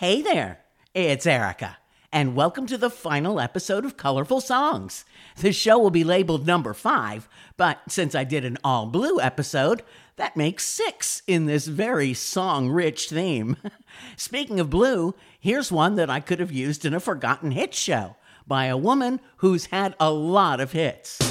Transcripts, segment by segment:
Hey there, it's Erica, and welcome to the final episode of Colorful Songs. The show will be labeled number five, but since I did an all blue episode, that makes six in this very song rich theme. Speaking of blue, here's one that I could have used in a forgotten hit show by a woman who's had a lot of hits.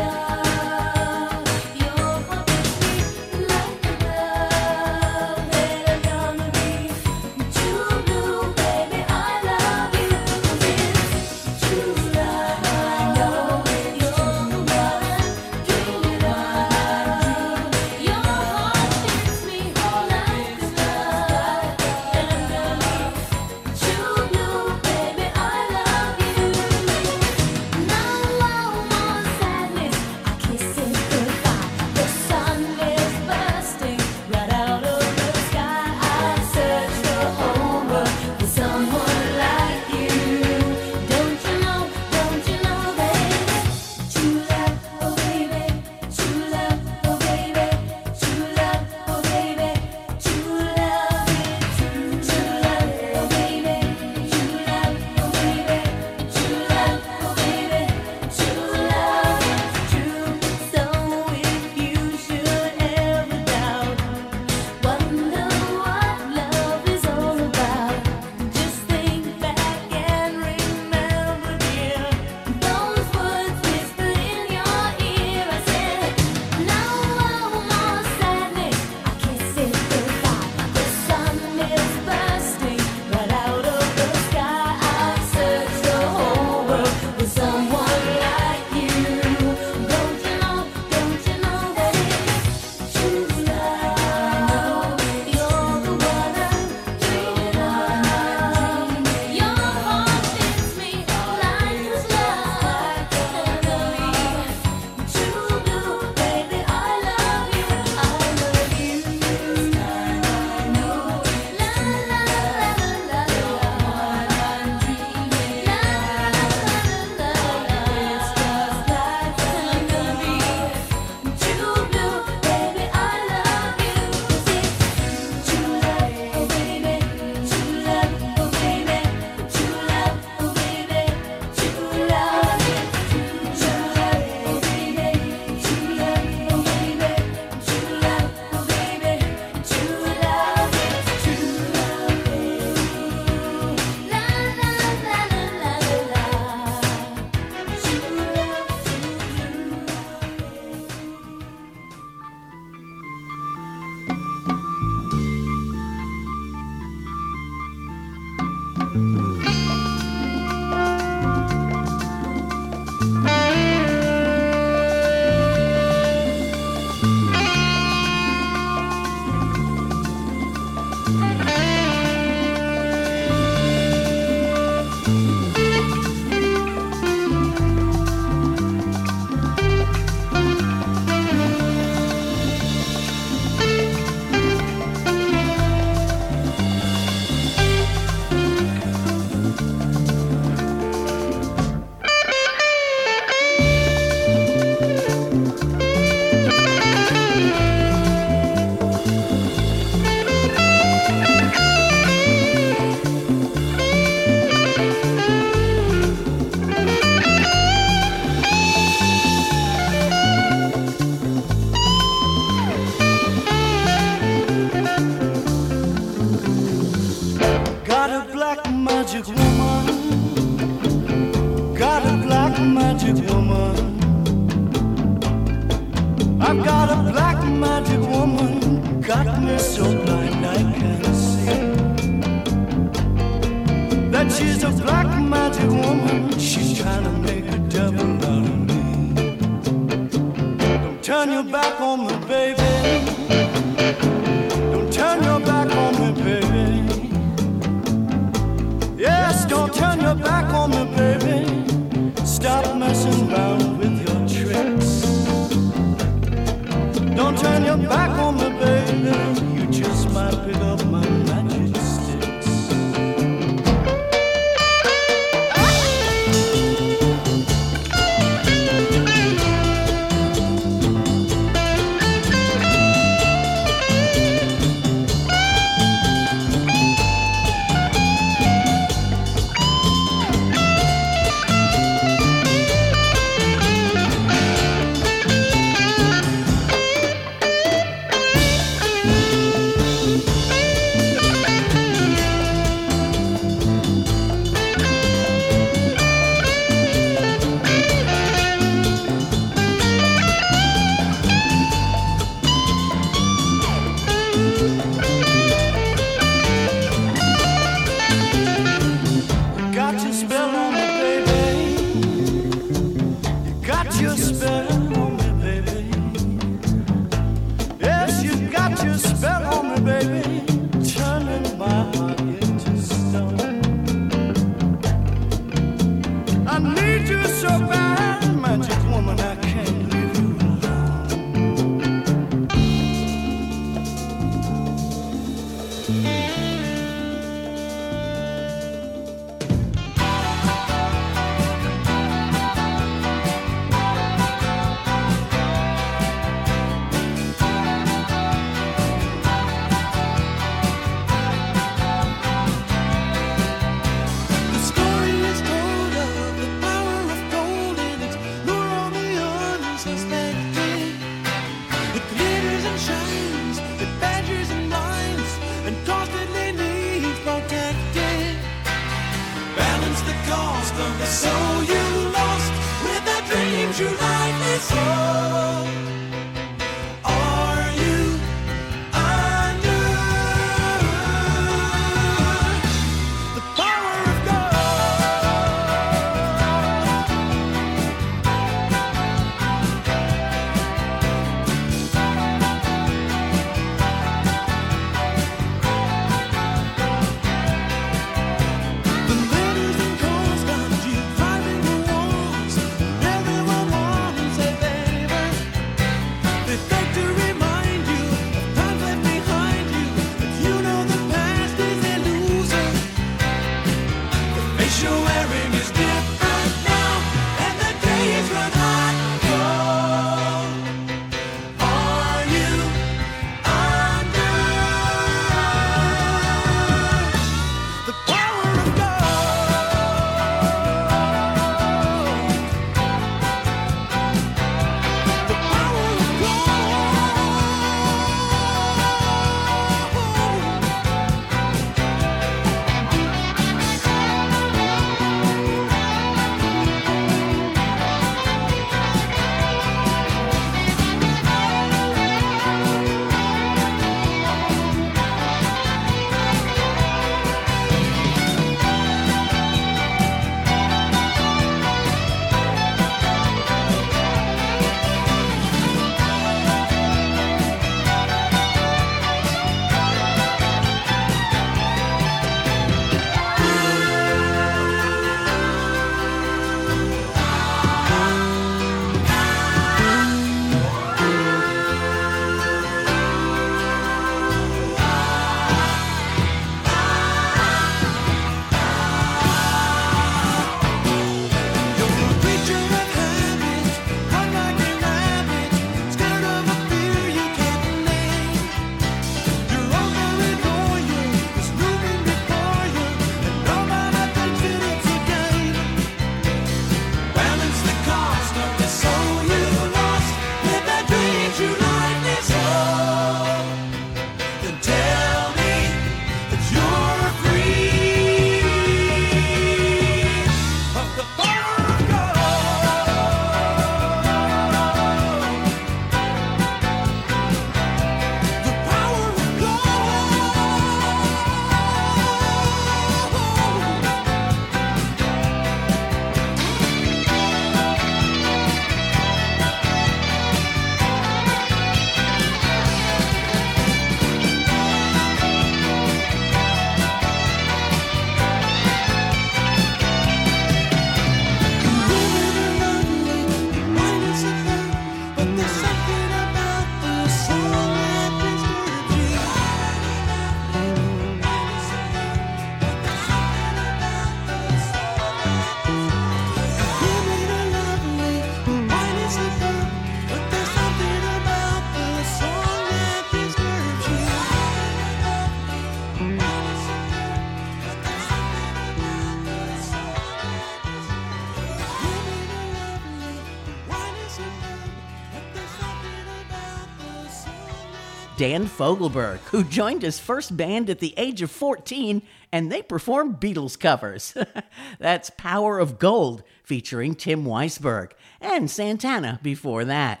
Dan Fogelberg, who joined his first band at the age of 14 and they performed Beatles covers. That's Power of Gold featuring Tim Weisberg and Santana before that.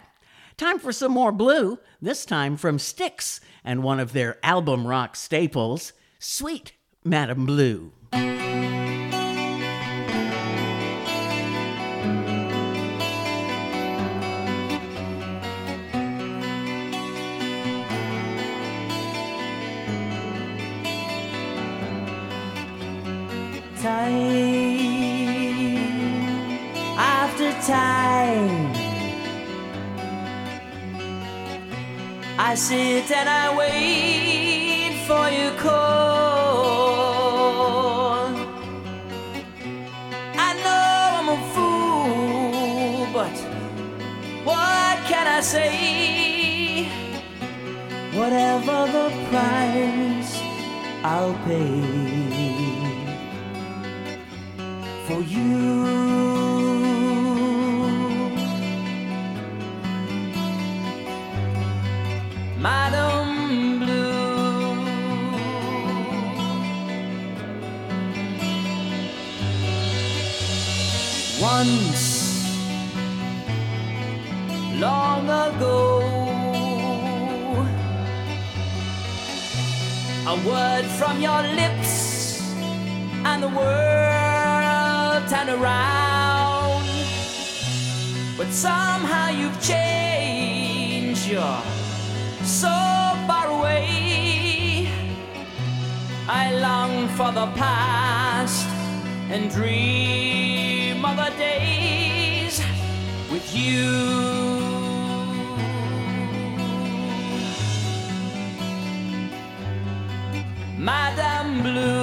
Time for some more blue, this time from Styx and one of their album rock staples, Sweet Madam Blue. Time after time. I sit and I wait for your call. I know I'm a fool, but what can I say? Whatever the price, I'll pay for you. Madam Blue. Once, long ago, a word from your lips and the world turned around. But somehow you've changed. You're so far away. I long for the past and dream of the days with you. Madame Blue.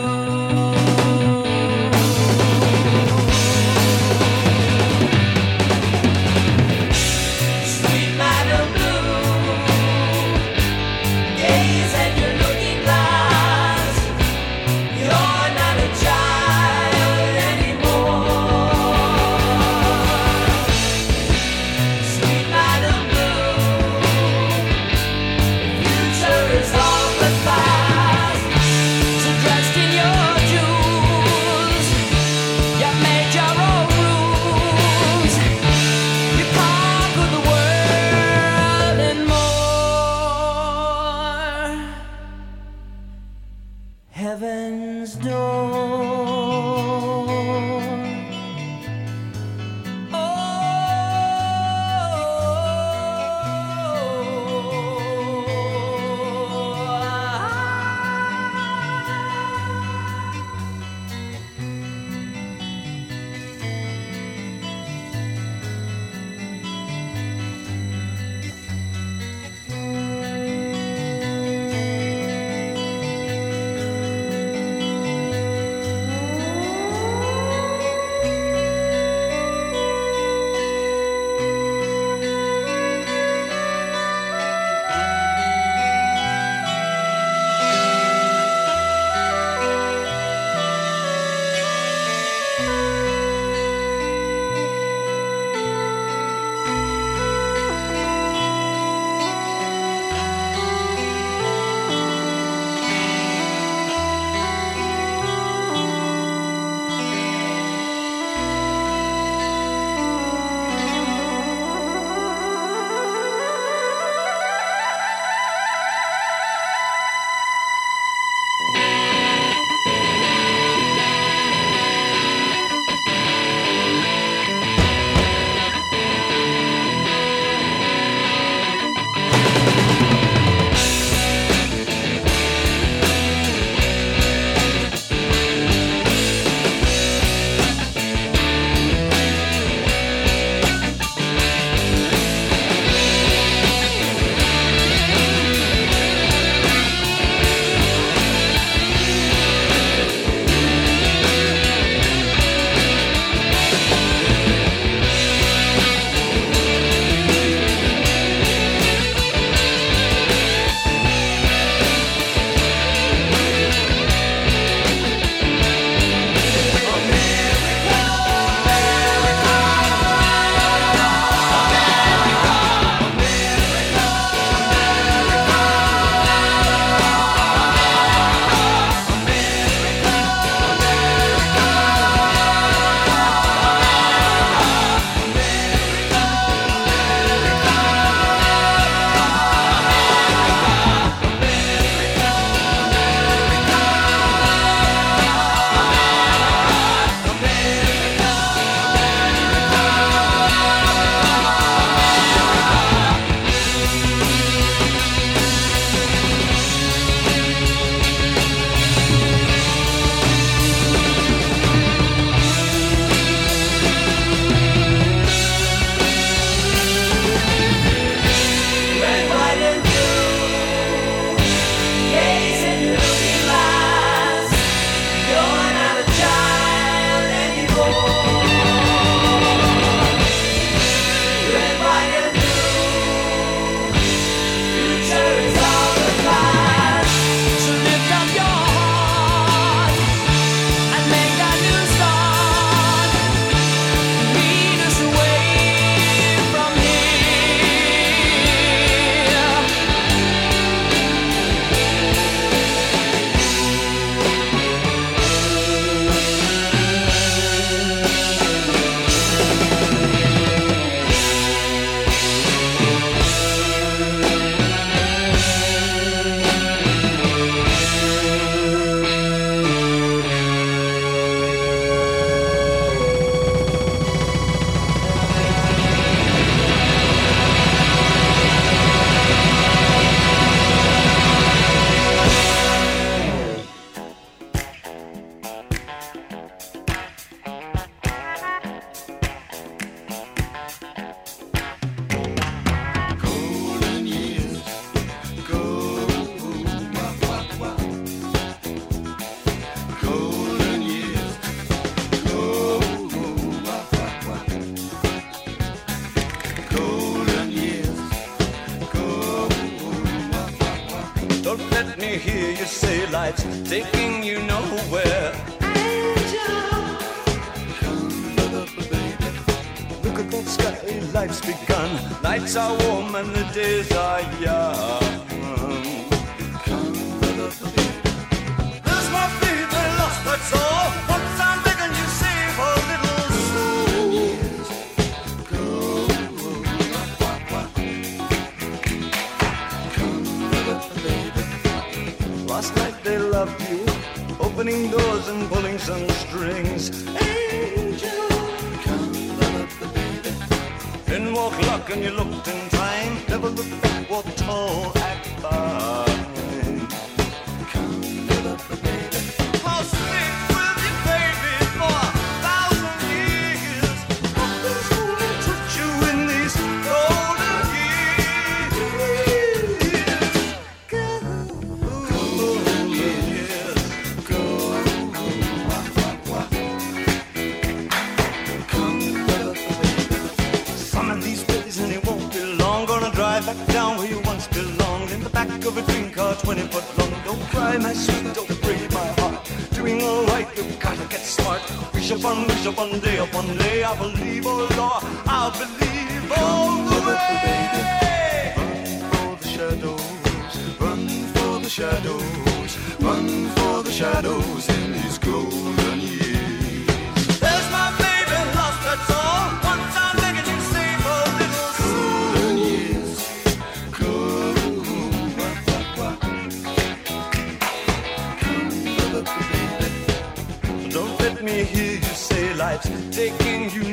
nights are warm and the days are young. My they lost. Once I'm you little. Last night they loved you, opening doors and pulling some strings. walk luck and you looked in time. Never look back, walk tall, act. shadows in these golden years. There's my baby lost, that's all. Once I'm begging you save her little golden years. Golden Come, baby. Don't let me hear you say life's taking you.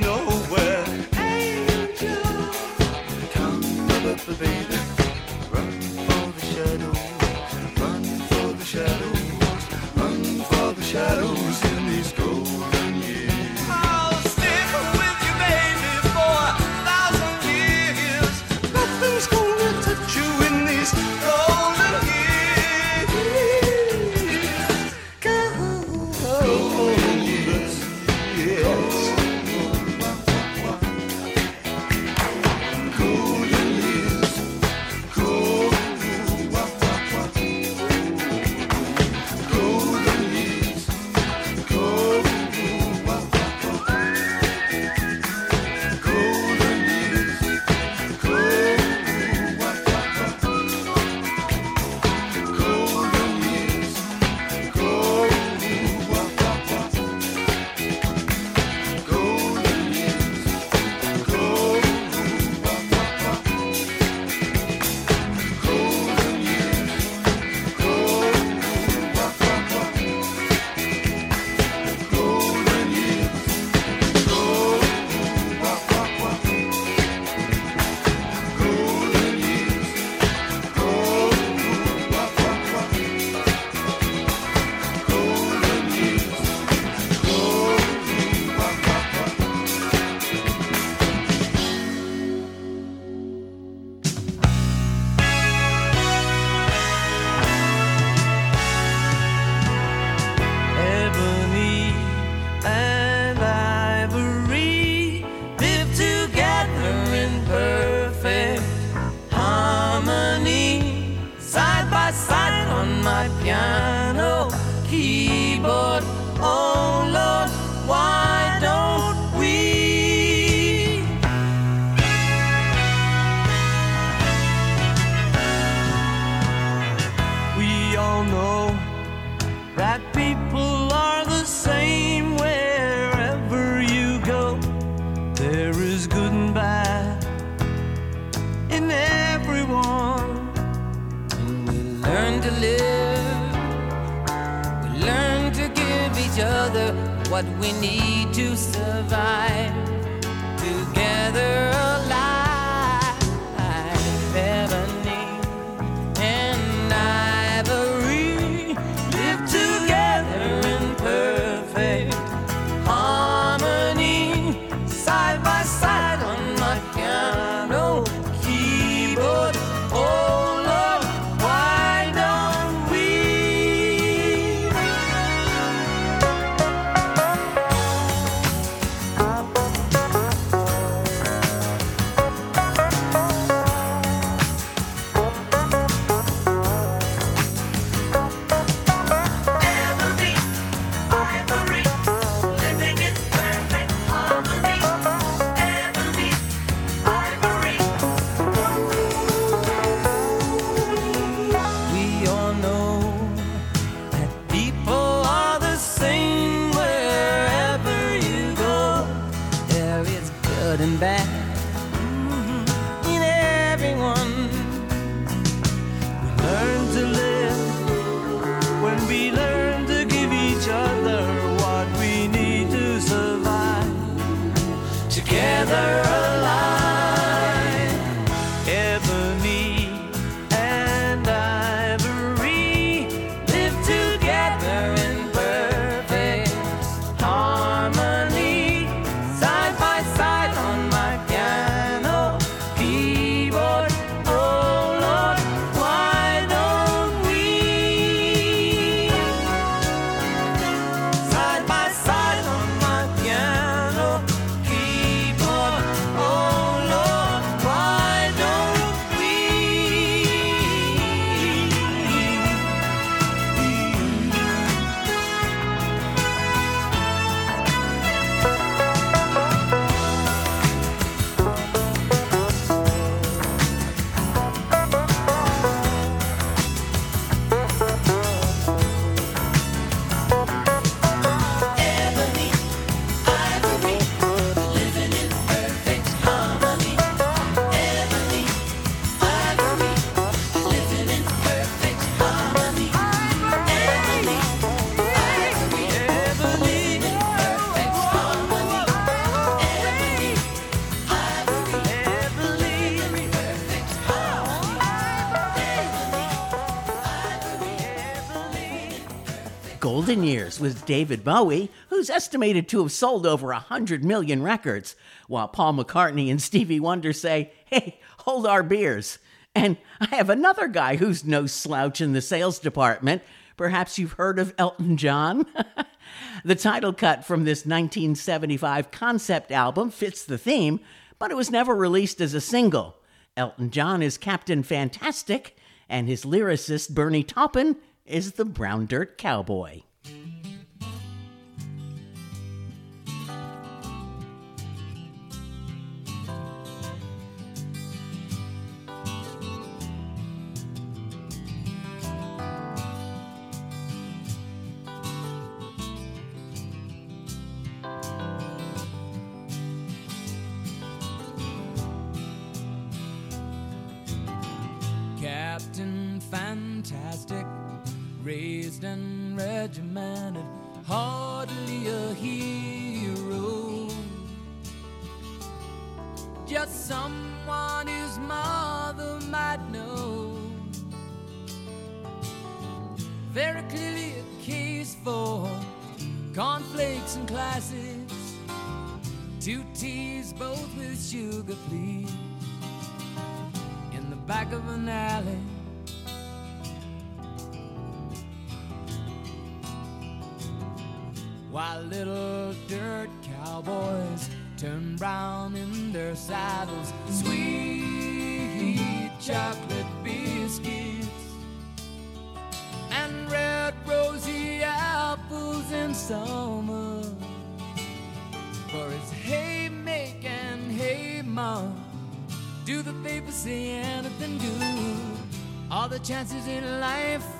David Bowie, who's estimated to have sold over 100 million records, while Paul McCartney and Stevie Wonder say, hey, hold our beers. And I have another guy who's no slouch in the sales department. Perhaps you've heard of Elton John? the title cut from this 1975 concept album fits the theme, but it was never released as a single. Elton John is Captain Fantastic, and his lyricist Bernie Taupin is the Brown Dirt Cowboy.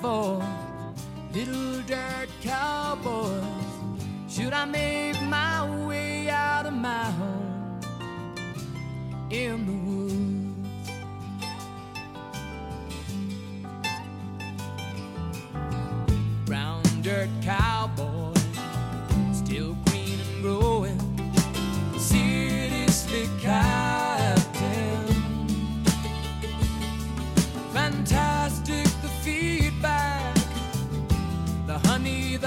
for little dirt cowboys? Should I make my way out of my home in the woods?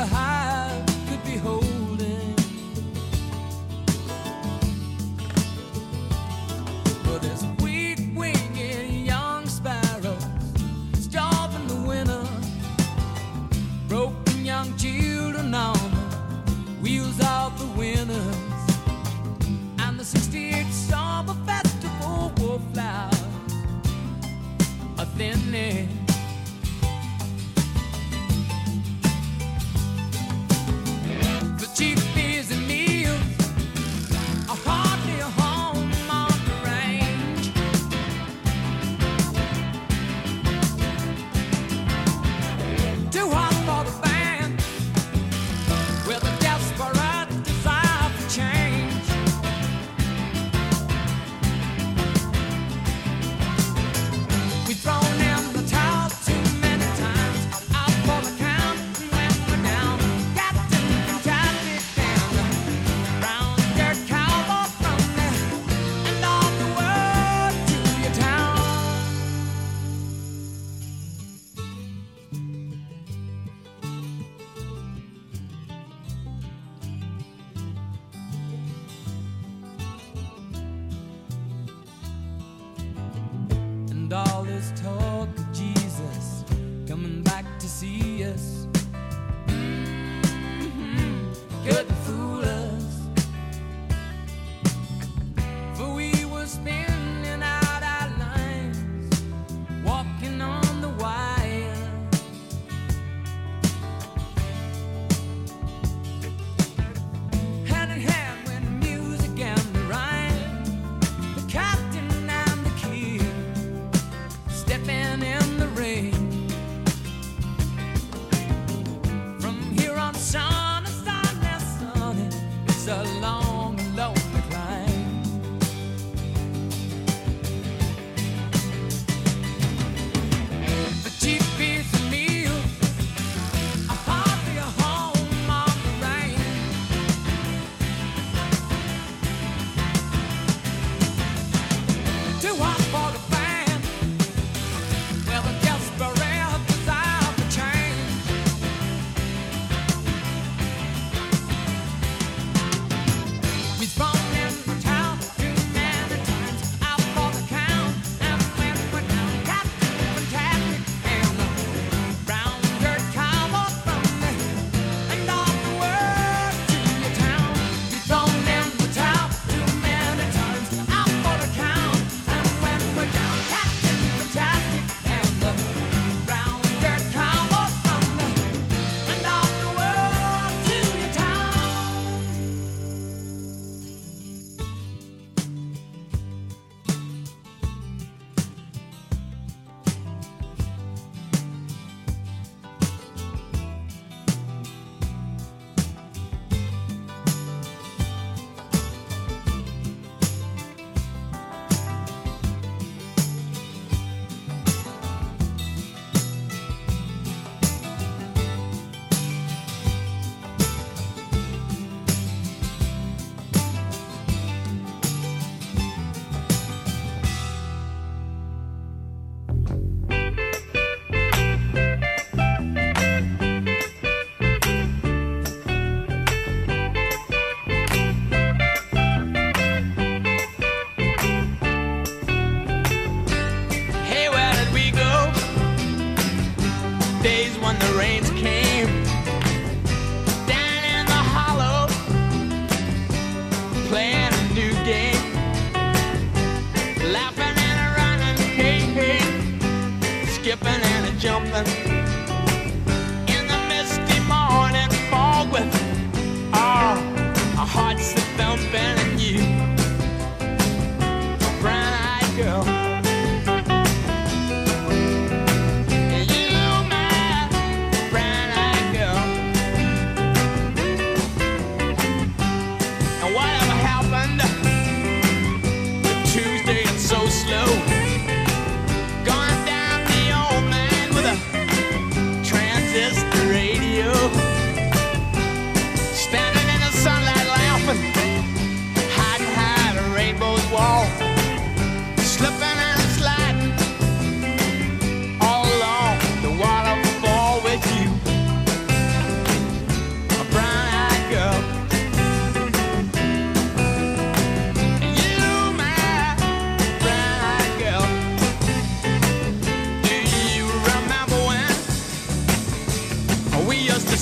high. to see us.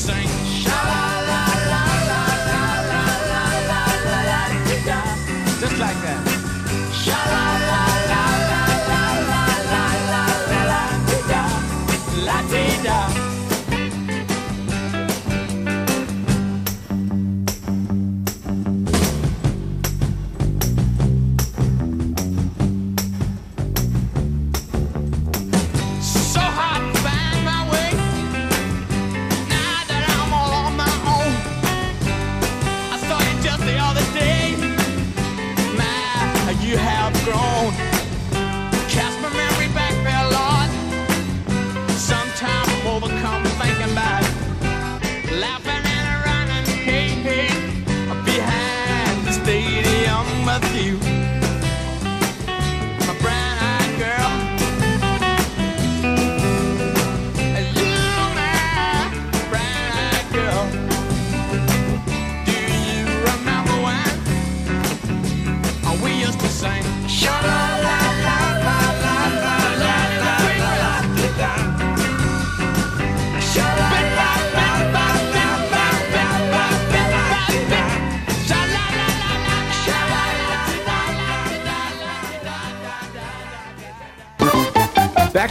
saints.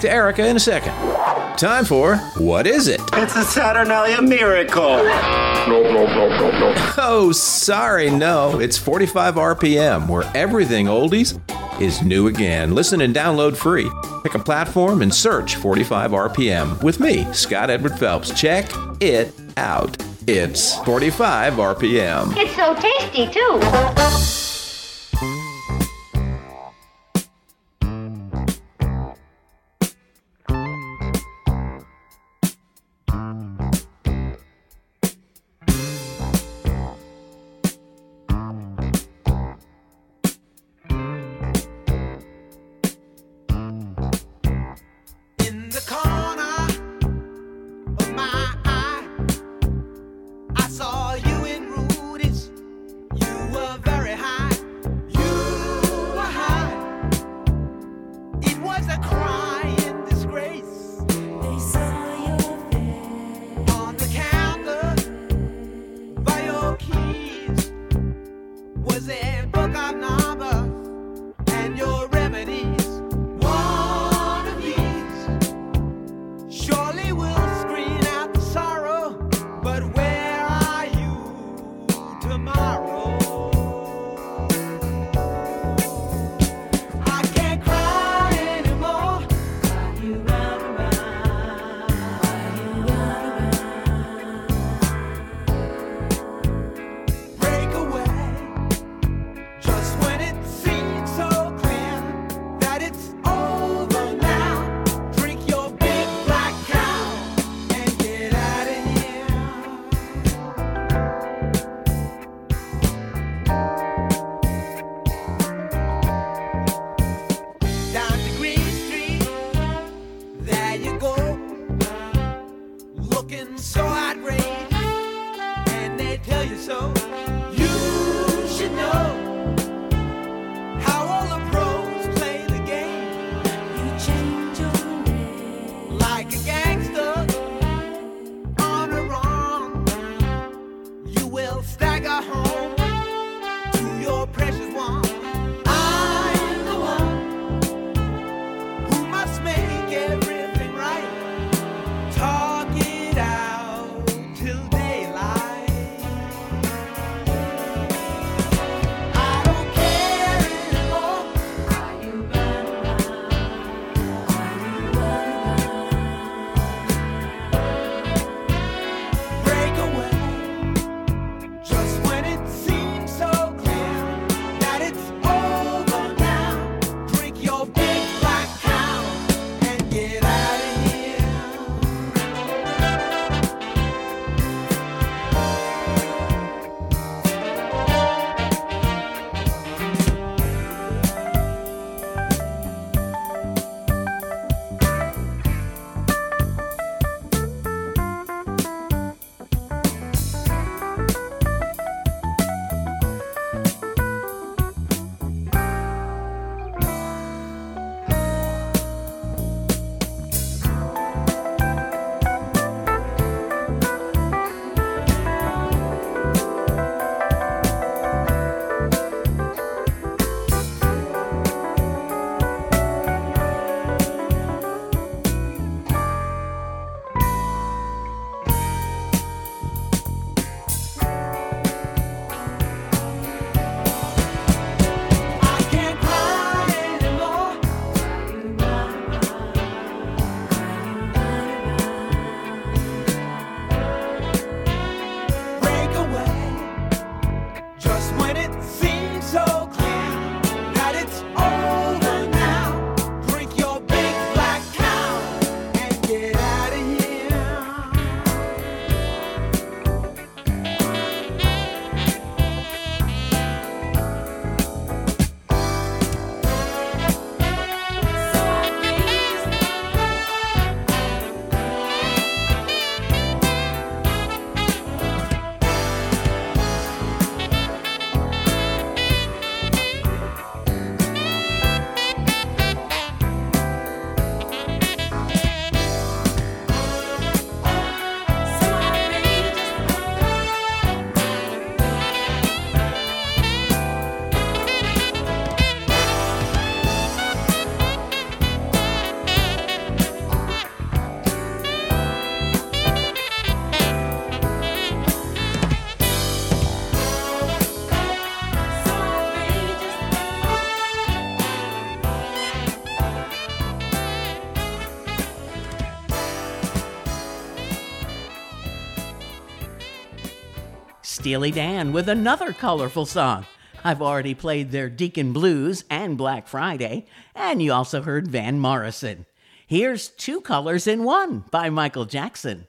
to Erica in a second. Time for What Is It? It's a Saturnalia miracle. No, no, no, no, no. Oh, sorry, no. It's 45 RPM, where everything oldies is new again. Listen and download free. Pick a platform and search 45 RPM with me, Scott Edward Phelps. Check it out. It's 45 RPM. It's so tasty, too. Steely Dan with another colorful song. I've already played their Deacon Blues and Black Friday, and you also heard Van Morrison. Here's Two Colors in One by Michael Jackson.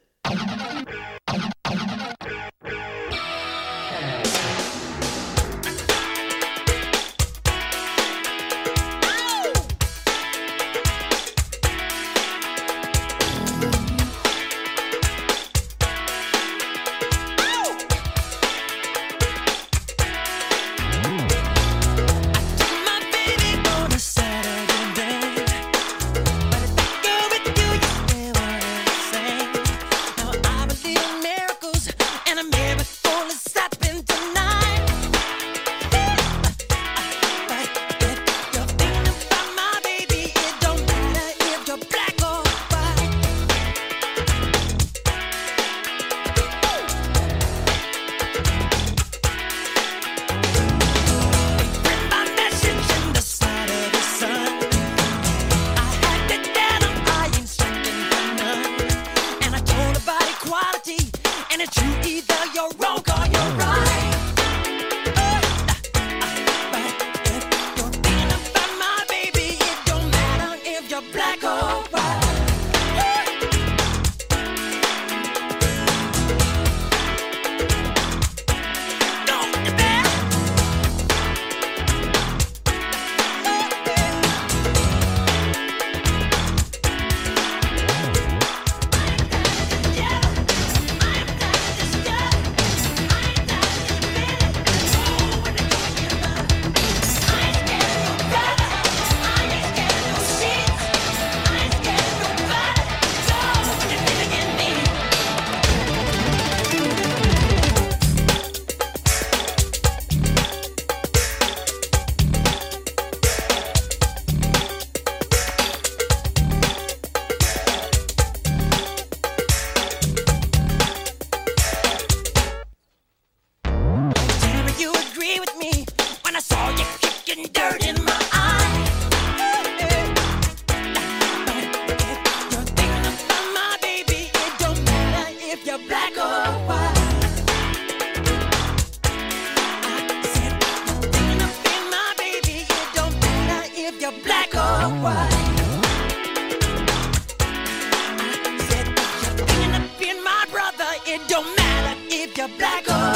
black or white. Said, you're thinking of being my brother, it don't matter if you're black or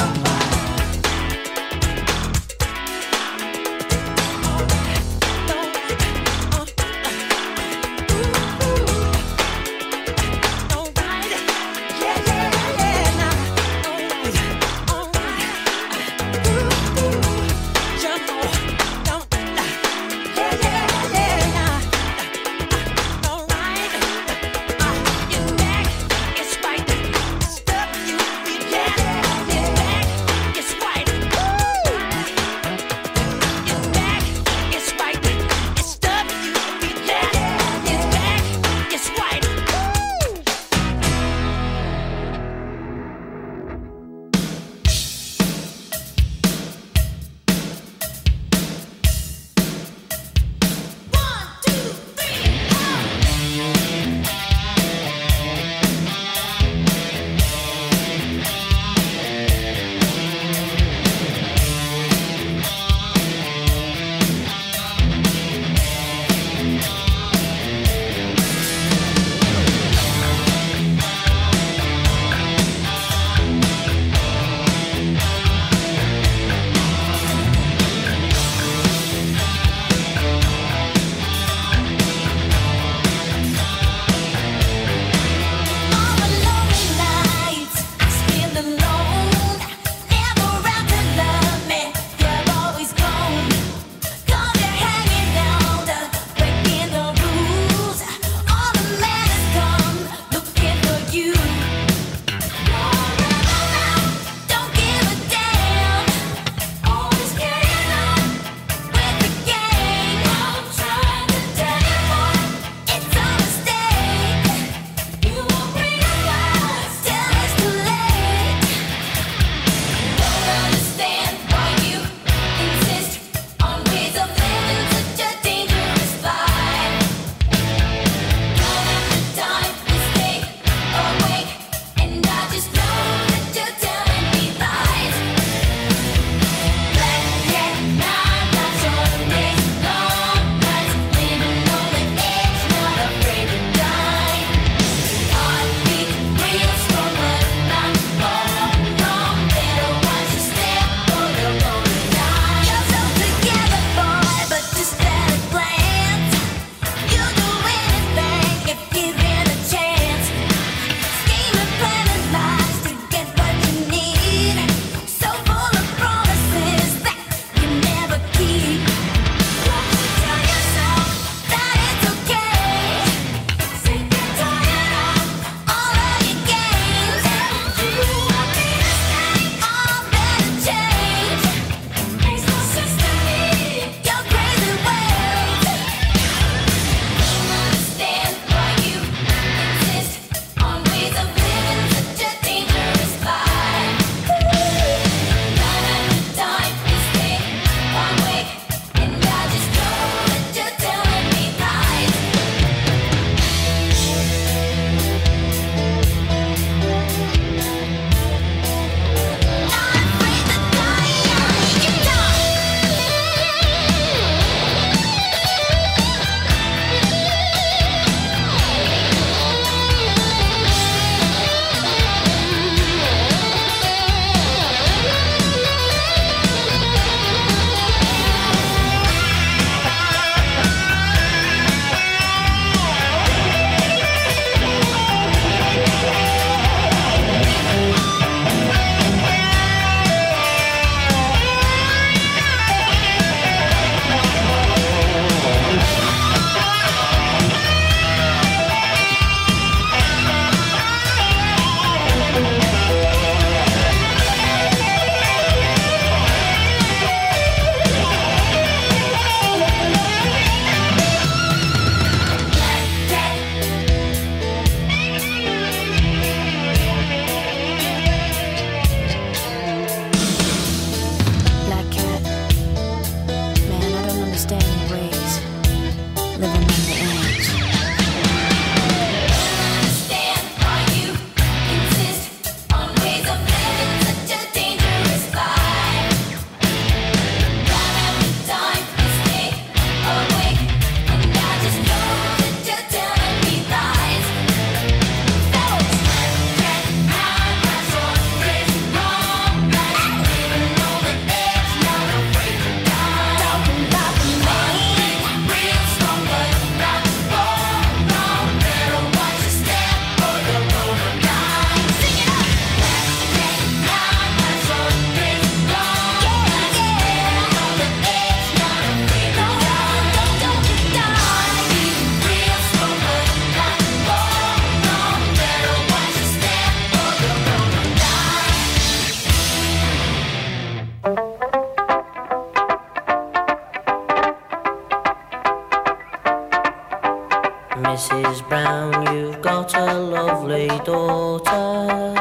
Mrs. Brown, you've got a lovely daughter.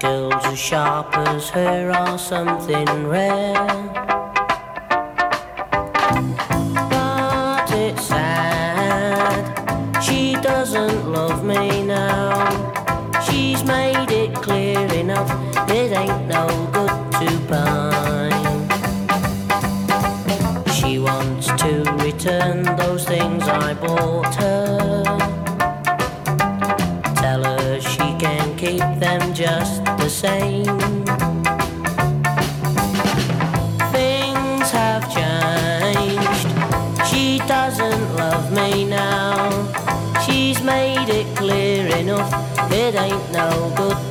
Girls as sharp as her are something rare. Tell her she can keep them just the same. Things have changed. She doesn't love me now. She's made it clear enough. It ain't no good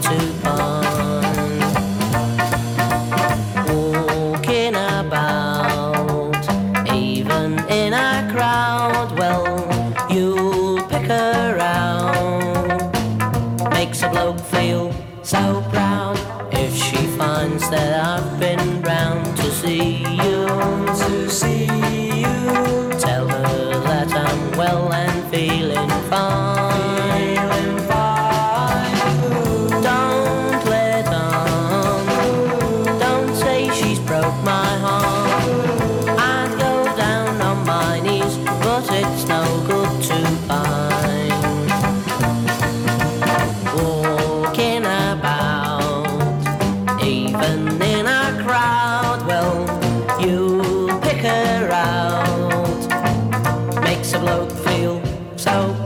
so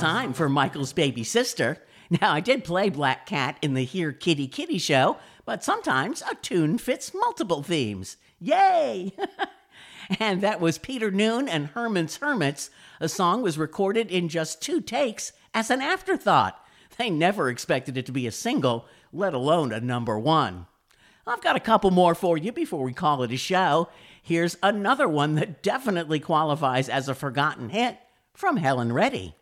time for Michael's baby sister. Now, I did play Black Cat in the Here Kitty Kitty show, but sometimes a tune fits multiple themes. Yay! and that was Peter Noone and Herman's Hermits. A song was recorded in just two takes as an afterthought. They never expected it to be a single, let alone a number one. I've got a couple more for you before we call it a show. Here's another one that definitely qualifies as a forgotten hit from Helen Reddy.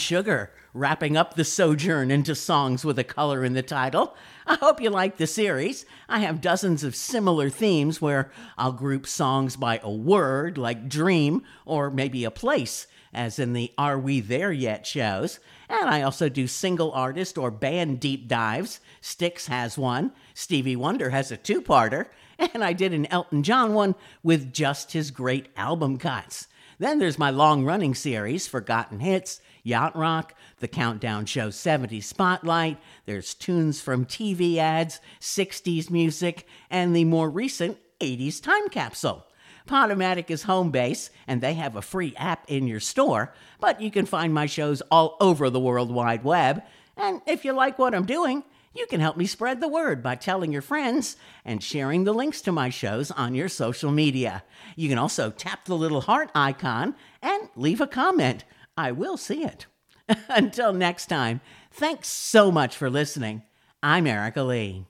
Sugar, wrapping up the sojourn into songs with a color in the title. I hope you like the series. I have dozens of similar themes where I'll group songs by a word, like dream, or maybe a place, as in the Are We There Yet shows. And I also do single artist or band deep dives. Styx has one, Stevie Wonder has a two parter, and I did an Elton John one with just his great album cuts. Then there's my long running series, Forgotten Hits, Yacht Rock, The Countdown Show 70s Spotlight. There's tunes from TV ads, 60s music, and the more recent 80s Time Capsule. Podomatic is home base, and they have a free app in your store, but you can find my shows all over the World Wide Web. And if you like what I'm doing, you can help me spread the word by telling your friends and sharing the links to my shows on your social media. You can also tap the little heart icon and leave a comment. I will see it. Until next time, thanks so much for listening. I'm Erica Lee.